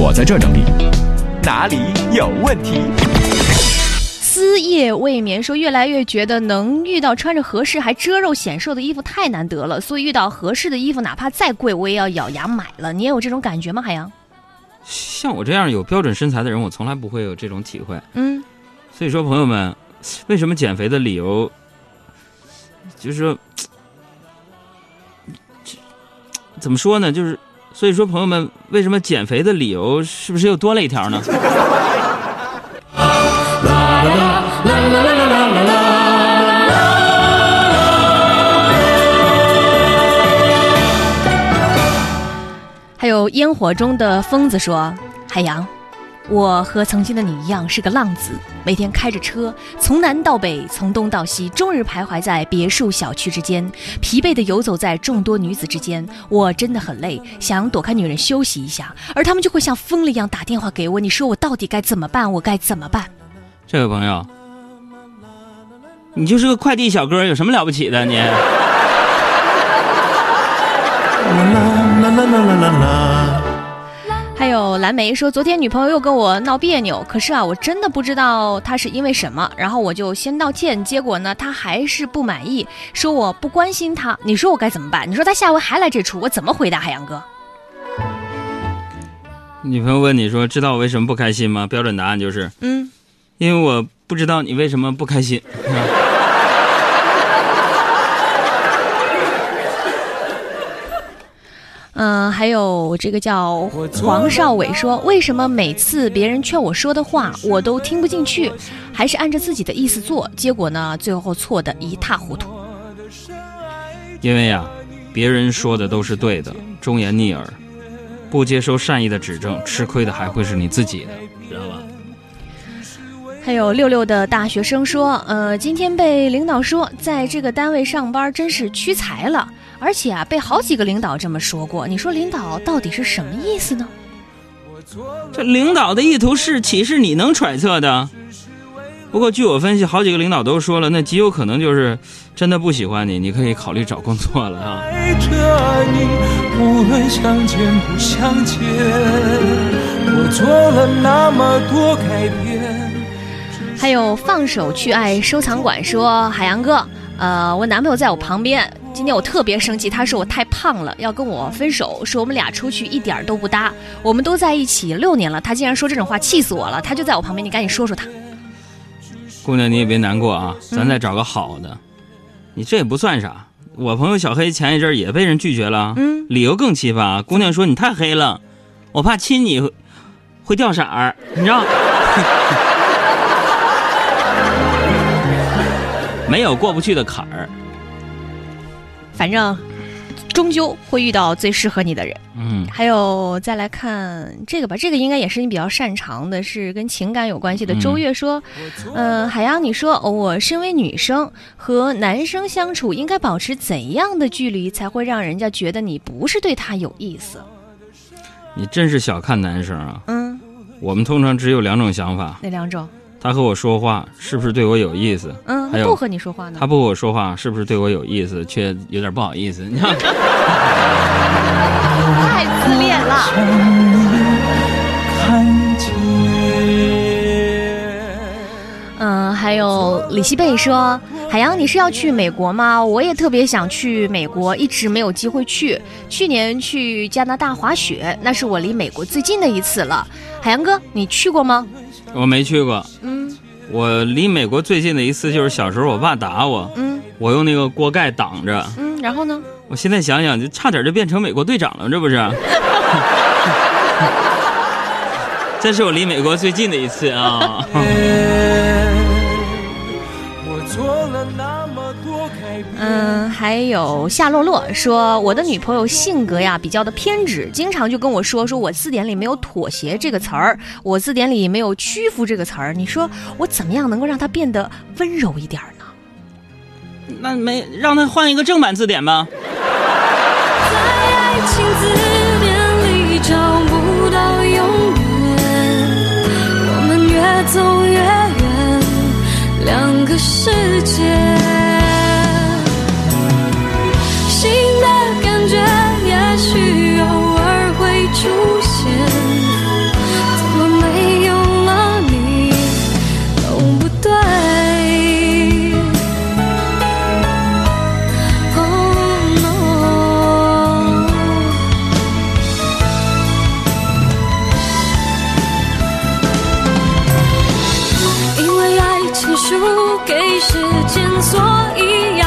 我在这儿整理，哪里有问题？思夜未眠说，越来越觉得能遇到穿着合适还遮肉显瘦的衣服太难得了，所以遇到合适的衣服，哪怕再贵，我也要咬牙买了。你也有这种感觉吗，海洋？像我这样有标准身材的人，我从来不会有这种体会。嗯，所以说，朋友们，为什么减肥的理由，就是说，怎么说呢？就是，所以说，朋友们，为什么减肥的理由是不是又多了一条呢？还有烟火中的疯子说：“海洋，我和曾经的你一样是个浪子，每天开着车从南到北，从东到西，终日徘徊在别墅小区之间，疲惫地游走在众多女子之间。我真的很累，想躲开女人休息一下，而他们就会像疯了一样打电话给我。你说我到底该怎么办？我该怎么办？”这位朋友，你就是个快递小哥，有什么了不起的你？还有蓝莓说，昨天女朋友又跟我闹别扭，可是啊，我真的不知道她是因为什么，然后我就先道歉，结果呢，她还是不满意，说我不关心她。你说我该怎么办？你说她下回还来这出，我怎么回答海洋哥？女朋友问你说：“知道我为什么不开心吗？”标准答案就是嗯，因为我不知道你为什么不开心。嗯，还有这个叫黄少伟说，为什么每次别人劝我说的话，我都听不进去，还是按照自己的意思做，结果呢，最后错得一塌糊涂。因为呀、别人说的都是对的，忠言逆耳，不接受善意的指正，吃亏的还会是你自己的，知道吧？还有六六的大学生说，呃，今天被领导说在这个单位上班真是屈才了，而且啊，被好几个领导这么说过。你说领导到底是什么意思呢？这领导的意图是岂是你能揣测的？不过据我分析，好几个领导都说了，那极有可能就是真的不喜欢你，你可以考虑找工作了啊。爱着你，无论相见不相见，我做了那么多改变。还有放手去爱收藏馆说，海洋哥，呃，我男朋友在我旁边，今天我特别生气，他说我太胖了，要跟我分手，说我们俩出去一点都不搭，我们都在一起六年了，他竟然说这种话，气死我了。他就在我旁边，你赶紧说说他。姑娘，你也别难过啊，咱再找个好的。你这也不算啥，我朋友小黑前一阵儿也被人拒绝了，嗯，理由更奇葩。姑娘说你太黑了，我怕亲你会会掉色儿，你知道？没有过不去的坎儿。反正终究会遇到最适合你的人。嗯，还有再来看这个吧，这个应该也是你比较擅长的，是跟情感有关系的。嗯周月说，嗯、海洋，你说、哦我身为女生和男生相处，应该保持怎样的距离才会让人家觉得你不是对他有意思？你真是小看男生啊。嗯，我们通常只有两种想法：哪两种？他和我说话是不是对我有意思？嗯，还有不和你说话呢他？不和我说话是不是对我有意思，却有点不好意思？你看，太自恋了。嗯，还有李希贝说：“海洋，你是要去美国吗？我也特别想去美国，一直没有机会去。去年去加拿大滑雪，那是我离美国最近的一次了。海洋哥，你去过吗？我没去过。嗯我离美国最近的一次就是小时候我爸打我，嗯我用那个锅盖挡着。嗯，然后呢？我现在想想，就差点就变成美国队长了，这不是？这是我离美国最近的一次啊！我做了那。嗯，还有夏洛洛说，我的女朋友性格呀比较的偏执，经常就跟我说，说我字典里没有妥协这个词儿，我字典里没有屈服这个词儿。你说我怎么样能够让她变得温柔一点呢？那没让他换一个正版字典吧？在爱情字典里找不到永远，我们越走越远，两个世界。输给时间所以